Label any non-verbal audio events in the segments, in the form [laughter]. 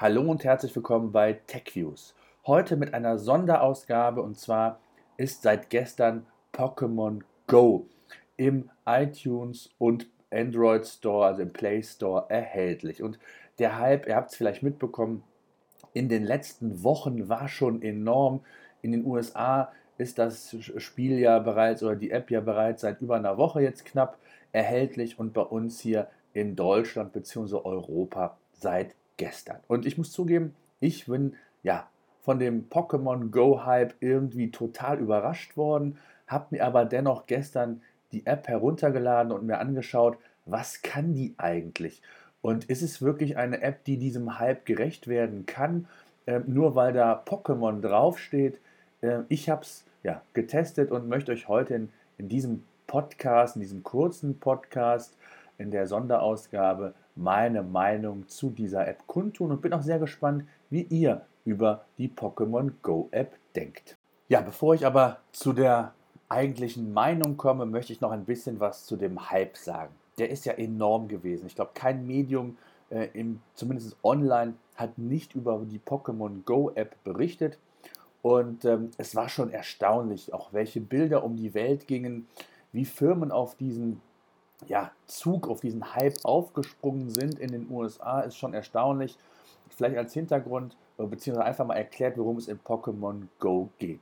Hallo und herzlich willkommen bei TechViews. Heute mit einer Sonderausgabe und zwar ist seit gestern Pokémon Go im iTunes und Android Store, also im Play Store erhältlich. Und der Hype, ihr habt es vielleicht mitbekommen, in den letzten Wochen war schon enorm. In den USA ist das Spiel ja bereits oder die App ja bereits seit über einer Woche jetzt knapp erhältlich und bei uns hier in Deutschland bzw. Europa seit gestern. Und ich muss zugeben, ich bin ja von dem Pokémon Go Hype irgendwie total überrascht worden, habe mir aber dennoch gestern die App heruntergeladen und mir angeschaut, was kann die eigentlich? Und ist es wirklich eine App, die diesem Hype gerecht werden kann, äh, nur weil da Pokémon draufsteht? Äh, ich habe es ja, getestet und möchte euch heute in, in diesem Podcast, in diesem kurzen Podcast, in der Sonderausgabe meine Meinung zu dieser App kundtun und bin auch sehr gespannt, wie ihr über die Pokémon Go App denkt. Ja, bevor ich aber zu der eigentlichen Meinung komme, möchte ich noch ein bisschen was zu dem Hype sagen. Der ist ja enorm gewesen. Ich glaube, kein Medium, äh, im, zumindest online, hat nicht über die Pokémon Go App berichtet. Und ähm, es war schon erstaunlich, auch welche Bilder um die Welt gingen, wie Firmen auf diesen ja, Zug, auf diesen Hype aufgesprungen sind in den USA, ist schon erstaunlich. Vielleicht als Hintergrund, äh, beziehungsweise einfach mal erklärt, worum es in Pokémon Go geht.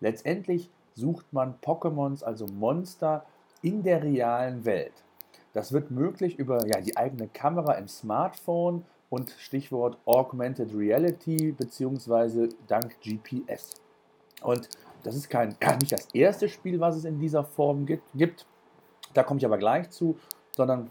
Letztendlich sucht man Pokémons, also Monster, in der realen Welt. Das wird möglich über ja, die eigene Kamera im Smartphone und Stichwort Augmented Reality beziehungsweise dank GPS. Und das ist kein, [clears throat] nicht das erste Spiel, was es in dieser Form gibt. Da komme ich aber gleich zu, sondern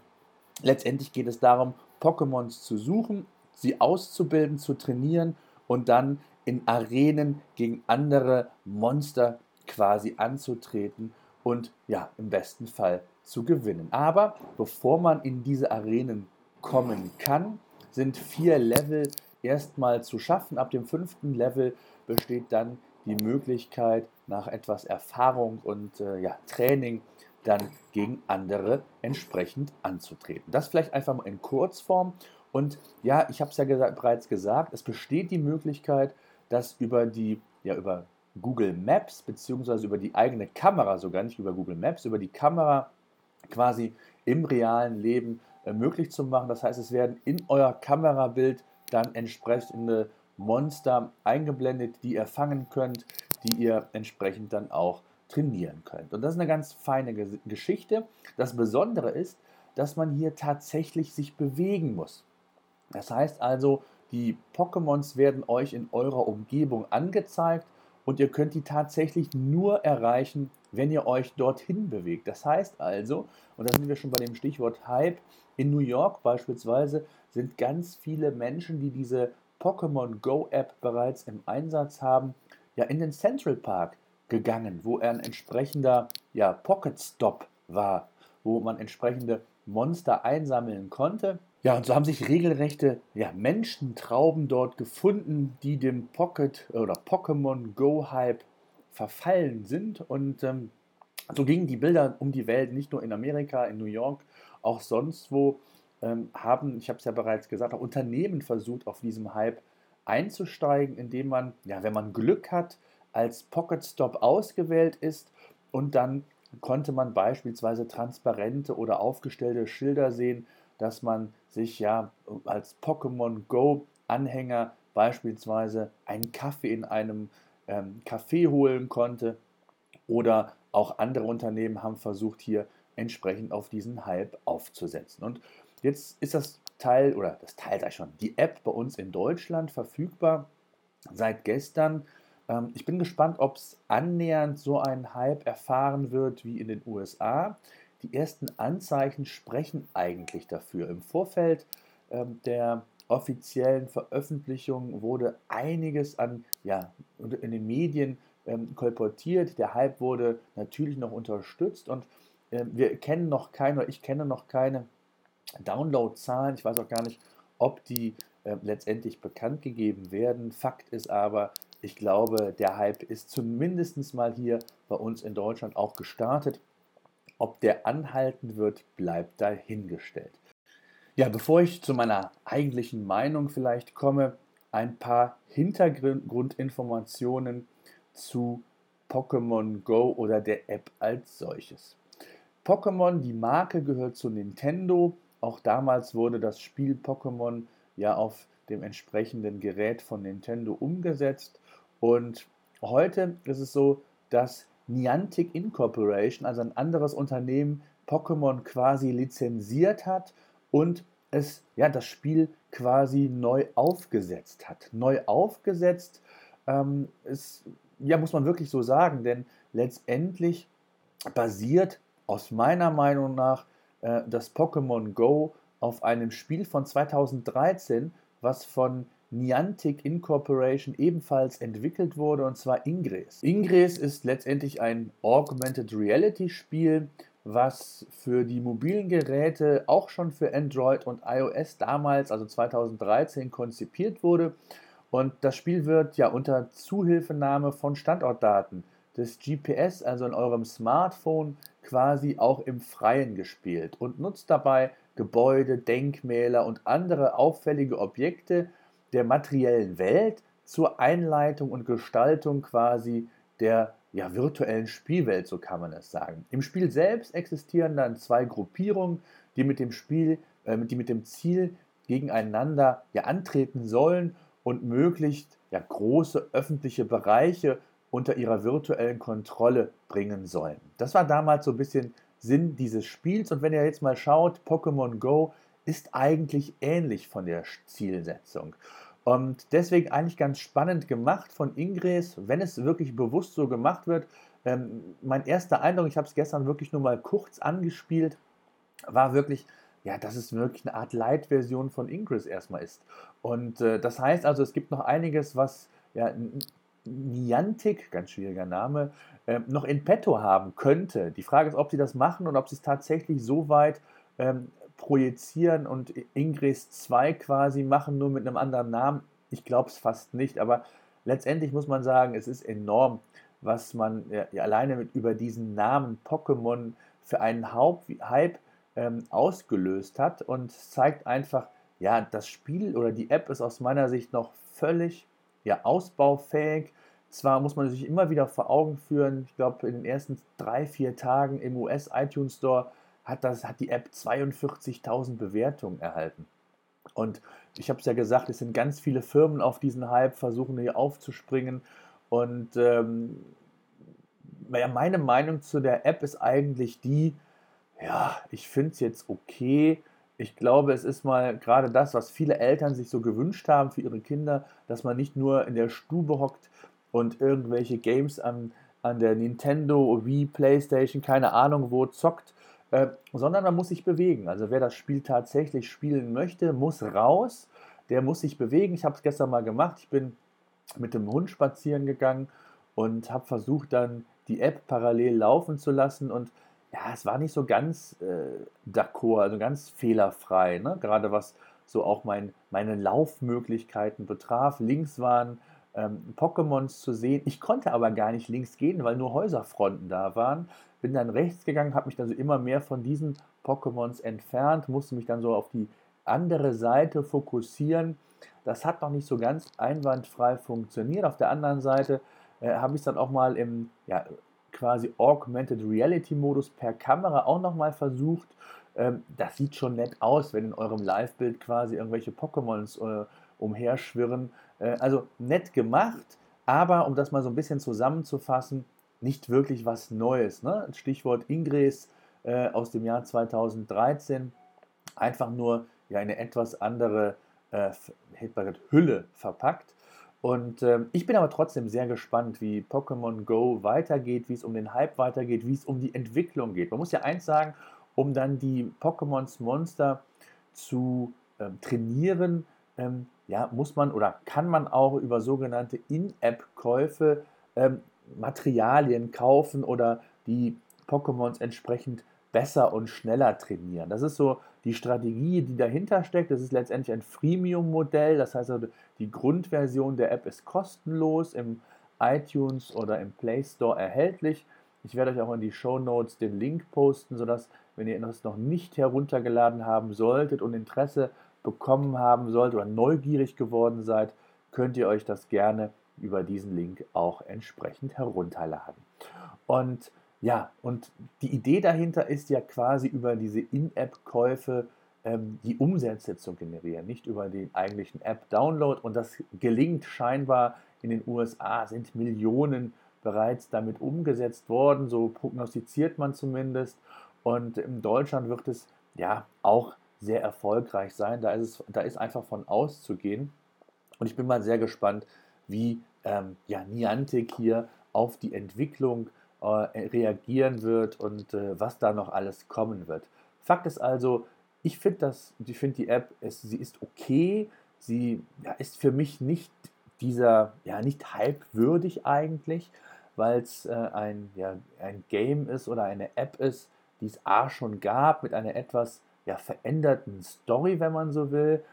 letztendlich geht es darum, Pokémons zu suchen, sie auszubilden, zu trainieren und dann in Arenen gegen andere Monster quasi anzutreten und ja, im besten Fall zu gewinnen. Aber bevor man in diese Arenen kommen kann, sind vier Level erstmal zu schaffen. Ab dem fünften Level besteht dann die Möglichkeit, nach etwas Erfahrung und äh, ja, Training dann gegen andere entsprechend anzutreten. Das vielleicht einfach mal in Kurzform. Und ja, ich habe es ja gesagt, bereits gesagt, es besteht die Möglichkeit, dass über die, ja, über Google Maps, beziehungsweise über die eigene Kamera, sogar nicht über Google Maps, über die Kamera quasi im realen Leben äh, möglich zu machen. Das heißt, es werden in euer Kamerabild dann entsprechende Monster eingeblendet, die ihr fangen könnt, die ihr entsprechend dann auch trainieren könnt. Und das ist eine ganz feine Geschichte. Das Besondere ist, dass man hier tatsächlich sich bewegen muss. Das heißt also, die Pokémons werden euch in eurer Umgebung angezeigt und ihr könnt die tatsächlich nur erreichen, wenn ihr euch dorthin bewegt. Das heißt also, und da sind wir schon bei dem Stichwort Hype, in New York beispielsweise sind ganz viele Menschen, die diese Pokémon Go App bereits im Einsatz haben, ja in den Central Park gegangen, wo ein entsprechender ja, Pocket Stop war, wo man entsprechende Monster einsammeln konnte. Ja, und so haben sich regelrechte ja, Menschentrauben dort gefunden, die dem Pocket oder Pokémon Go Hype verfallen sind. Und ähm, so gingen die Bilder um die Welt, nicht nur in Amerika, in New York, auch sonst wo ähm, haben, ich habe es ja bereits gesagt, auch Unternehmen versucht, auf diesem Hype einzusteigen, indem man, ja, wenn man Glück hat, als Pocket Stop ausgewählt ist und dann konnte man beispielsweise transparente oder aufgestellte Schilder sehen, dass man sich ja als Pokémon Go Anhänger beispielsweise einen Kaffee in einem ähm, Café holen konnte oder auch andere Unternehmen haben versucht hier entsprechend auf diesen Hype aufzusetzen. Und jetzt ist das Teil oder das Teil sei schon die App bei uns in Deutschland verfügbar seit gestern ähm, ich bin gespannt, ob es annähernd so einen Hype erfahren wird wie in den USA. Die ersten Anzeichen sprechen eigentlich dafür. Im Vorfeld ähm, der offiziellen Veröffentlichung wurde einiges an, ja, in den Medien ähm, kolportiert. Der Hype wurde natürlich noch unterstützt und äh, wir kennen noch keine, oder ich kenne noch keine Downloadzahlen. Ich weiß auch gar nicht, ob die äh, letztendlich bekannt gegeben werden. Fakt ist aber, ich glaube, der Hype ist zumindest mal hier bei uns in Deutschland auch gestartet. Ob der anhalten wird, bleibt dahingestellt. Ja, bevor ich zu meiner eigentlichen Meinung vielleicht komme, ein paar Hintergrundinformationen zu Pokémon Go oder der App als solches. Pokémon, die Marke gehört zu Nintendo. Auch damals wurde das Spiel Pokémon ja auf dem entsprechenden Gerät von Nintendo umgesetzt. Und heute ist es so, dass Niantic Incorporation, also ein anderes Unternehmen, Pokémon quasi lizenziert hat und es ja das Spiel quasi neu aufgesetzt hat. Neu aufgesetzt ähm, ist, ja, muss man wirklich so sagen, denn letztendlich basiert aus meiner Meinung nach äh, das Pokémon Go auf einem Spiel von 2013, was von Niantic Incorporation ebenfalls entwickelt wurde, und zwar Ingress. Ingress ist letztendlich ein Augmented Reality Spiel, was für die mobilen Geräte auch schon für Android und iOS damals, also 2013, konzipiert wurde. Und das Spiel wird ja unter Zuhilfenahme von Standortdaten des GPS, also in eurem Smartphone, quasi auch im Freien gespielt und nutzt dabei Gebäude, Denkmäler und andere auffällige Objekte der materiellen Welt zur Einleitung und Gestaltung quasi der ja, virtuellen Spielwelt, so kann man es sagen. Im Spiel selbst existieren dann zwei Gruppierungen, die mit dem Spiel, äh, die mit dem Ziel gegeneinander ja, antreten sollen und möglichst ja, große öffentliche Bereiche unter ihrer virtuellen Kontrolle bringen sollen. Das war damals so ein bisschen Sinn dieses Spiels. Und wenn ihr jetzt mal schaut, Pokémon Go ist eigentlich ähnlich von der Zielsetzung. Und deswegen eigentlich ganz spannend gemacht von Ingress, wenn es wirklich bewusst so gemacht wird. Ähm, mein erster Eindruck, ich habe es gestern wirklich nur mal kurz angespielt, war wirklich, ja, dass es wirklich eine Art Light-Version von Ingress erstmal ist. Und äh, das heißt also, es gibt noch einiges, was ja, Niantic, ganz schwieriger Name, äh, noch in petto haben könnte. Die Frage ist, ob sie das machen und ob sie es tatsächlich so weit ähm, projizieren und Ingress 2 quasi machen, nur mit einem anderen Namen. Ich glaube es fast nicht, aber letztendlich muss man sagen, es ist enorm, was man ja, alleine mit über diesen Namen Pokémon für einen Hype ähm, ausgelöst hat und zeigt einfach, ja, das Spiel oder die App ist aus meiner Sicht noch völlig ja, ausbaufähig. Zwar muss man sich immer wieder vor Augen führen, ich glaube, in den ersten drei, vier Tagen im US-iTunes Store hat, das, hat die App 42.000 Bewertungen erhalten. Und ich habe es ja gesagt, es sind ganz viele Firmen auf diesen Hype, versuchen hier aufzuspringen. Und ähm, meine Meinung zu der App ist eigentlich die, ja, ich finde es jetzt okay, ich glaube, es ist mal gerade das, was viele Eltern sich so gewünscht haben für ihre Kinder, dass man nicht nur in der Stube hockt und irgendwelche Games an, an der Nintendo, Wii, PlayStation, keine Ahnung wo zockt, äh, sondern man muss sich bewegen. Also wer das Spiel tatsächlich spielen möchte, muss raus, der muss sich bewegen. Ich habe es gestern mal gemacht. Ich bin mit dem Hund spazieren gegangen und habe versucht dann die App parallel laufen zu lassen und ja, es war nicht so ganz äh, d'accord, also ganz fehlerfrei, ne? gerade was so auch mein, meine Laufmöglichkeiten betraf. Links waren ähm, Pokémons zu sehen. Ich konnte aber gar nicht links gehen, weil nur Häuserfronten da waren. Bin dann rechts gegangen, habe mich dann so immer mehr von diesen Pokémons entfernt, musste mich dann so auf die andere Seite fokussieren. Das hat noch nicht so ganz einwandfrei funktioniert. Auf der anderen Seite äh, habe ich es dann auch mal im ja, quasi Augmented Reality Modus per Kamera auch nochmal versucht. Ähm, das sieht schon nett aus, wenn in eurem Live-Bild quasi irgendwelche Pokémons äh, umherschwirren. Äh, also nett gemacht, aber um das mal so ein bisschen zusammenzufassen, nicht wirklich was Neues. Ne? Stichwort Ingress äh, aus dem Jahr 2013. Einfach nur ja, eine etwas andere äh, Hülle verpackt. Und äh, ich bin aber trotzdem sehr gespannt, wie Pokémon Go weitergeht, wie es um den Hype weitergeht, wie es um die Entwicklung geht. Man muss ja eins sagen, um dann die Pokémons Monster zu ähm, trainieren, ähm, ja, muss man oder kann man auch über sogenannte In-App-Käufe ähm, Materialien kaufen oder die Pokémons entsprechend besser und schneller trainieren. Das ist so die Strategie, die dahinter steckt. Das ist letztendlich ein Freemium-Modell. Das heißt, also, die Grundversion der App ist kostenlos im iTunes oder im Play Store erhältlich. Ich werde euch auch in die Show Notes den Link posten, sodass, wenn ihr das noch nicht heruntergeladen haben solltet und Interesse bekommen haben solltet oder neugierig geworden seid, könnt ihr euch das gerne über diesen Link auch entsprechend herunterladen. Und ja, und die Idee dahinter ist ja quasi über diese In-App-Käufe ähm, die Umsätze zu generieren, nicht über den eigentlichen App-Download. Und das gelingt scheinbar in den USA, sind Millionen bereits damit umgesetzt worden, so prognostiziert man zumindest. Und in Deutschland wird es ja auch sehr erfolgreich sein. Da ist, es, da ist einfach von auszugehen. Und ich bin mal sehr gespannt, wie ähm, ja, Niantic hier auf die Entwicklung äh, reagieren wird und äh, was da noch alles kommen wird. Fakt ist also, ich finde finde die App, es, sie ist okay, sie ja, ist für mich nicht dieser, ja, nicht hypewürdig eigentlich, weil es äh, ein, ja, ein Game ist oder eine App ist, die es A schon gab, mit einer etwas ja, veränderten Story, wenn man so will,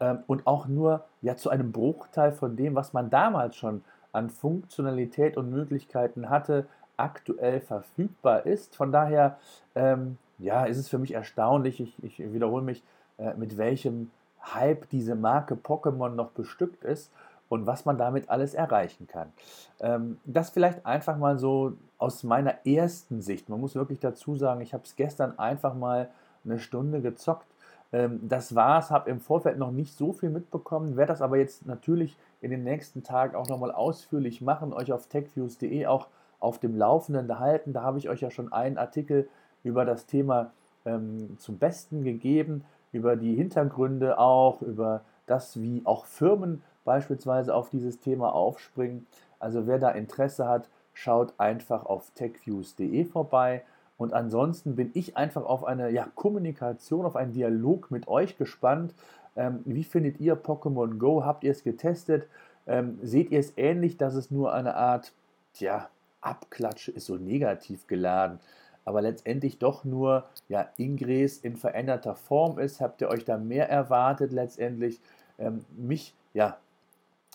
ähm, und auch nur ja, zu einem Bruchteil von dem, was man damals schon an Funktionalität und Möglichkeiten hatte, aktuell verfügbar ist. Von daher ähm, ja, ist es für mich erstaunlich, ich, ich wiederhole mich, äh, mit welchem Hype diese Marke Pokémon noch bestückt ist und was man damit alles erreichen kann. Ähm, das vielleicht einfach mal so aus meiner ersten Sicht. Man muss wirklich dazu sagen, ich habe es gestern einfach mal eine Stunde gezockt. Ähm, das war's, habe im Vorfeld noch nicht so viel mitbekommen, werde das aber jetzt natürlich in den nächsten Tagen auch nochmal ausführlich machen, euch auf techviews.de auch auf dem Laufenden halten. Da habe ich euch ja schon einen Artikel über das Thema ähm, zum Besten gegeben, über die Hintergründe auch, über das, wie auch Firmen beispielsweise auf dieses Thema aufspringen. Also wer da Interesse hat, schaut einfach auf techviews.de vorbei. Und ansonsten bin ich einfach auf eine ja, Kommunikation, auf einen Dialog mit euch gespannt. Ähm, wie findet ihr Pokémon Go? Habt ihr es getestet? Ähm, seht ihr es ähnlich, dass es nur eine Art, tja, Abklatsch ist so negativ geladen, aber letztendlich doch nur ja, Ingress in veränderter Form ist? Habt ihr euch da mehr erwartet letztendlich? Ähm, mich ja,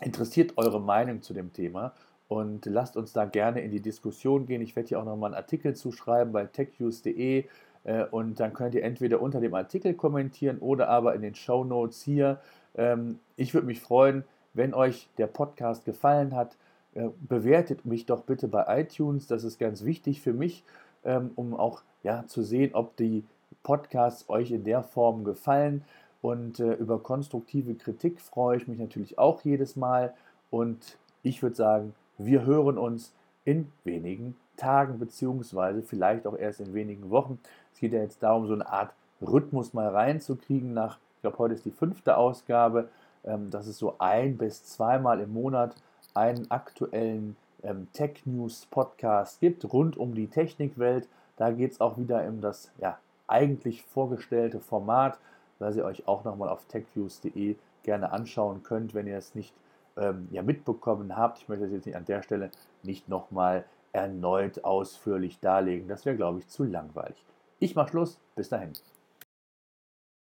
interessiert eure Meinung zu dem Thema und lasst uns da gerne in die Diskussion gehen. Ich werde hier auch nochmal einen Artikel zuschreiben bei techuse.de äh, und dann könnt ihr entweder unter dem Artikel kommentieren oder aber in den Show Notes hier. Ähm, ich würde mich freuen, wenn euch der Podcast gefallen hat. Äh, bewertet mich doch bitte bei iTunes, das ist ganz wichtig für mich, ähm, um auch ja, zu sehen, ob die Podcasts euch in der Form gefallen. Und äh, über konstruktive Kritik freue ich mich natürlich auch jedes Mal. Und ich würde sagen, wir hören uns in wenigen Tagen, beziehungsweise vielleicht auch erst in wenigen Wochen. Es geht ja jetzt darum, so eine Art Rhythmus mal reinzukriegen. Nach, ich glaube, heute ist die fünfte Ausgabe, ähm, dass es so ein bis zweimal im Monat einen aktuellen ähm, Tech News Podcast gibt rund um die Technikwelt. Da geht es auch wieder um das ja, eigentlich vorgestellte Format, was ihr euch auch nochmal auf techviews.de gerne anschauen könnt, wenn ihr es nicht ähm, ja, mitbekommen habt. Ich möchte das jetzt nicht an der Stelle nicht nochmal erneut ausführlich darlegen. Das wäre, glaube ich, zu langweilig. Ich mache Schluss. Bis dahin.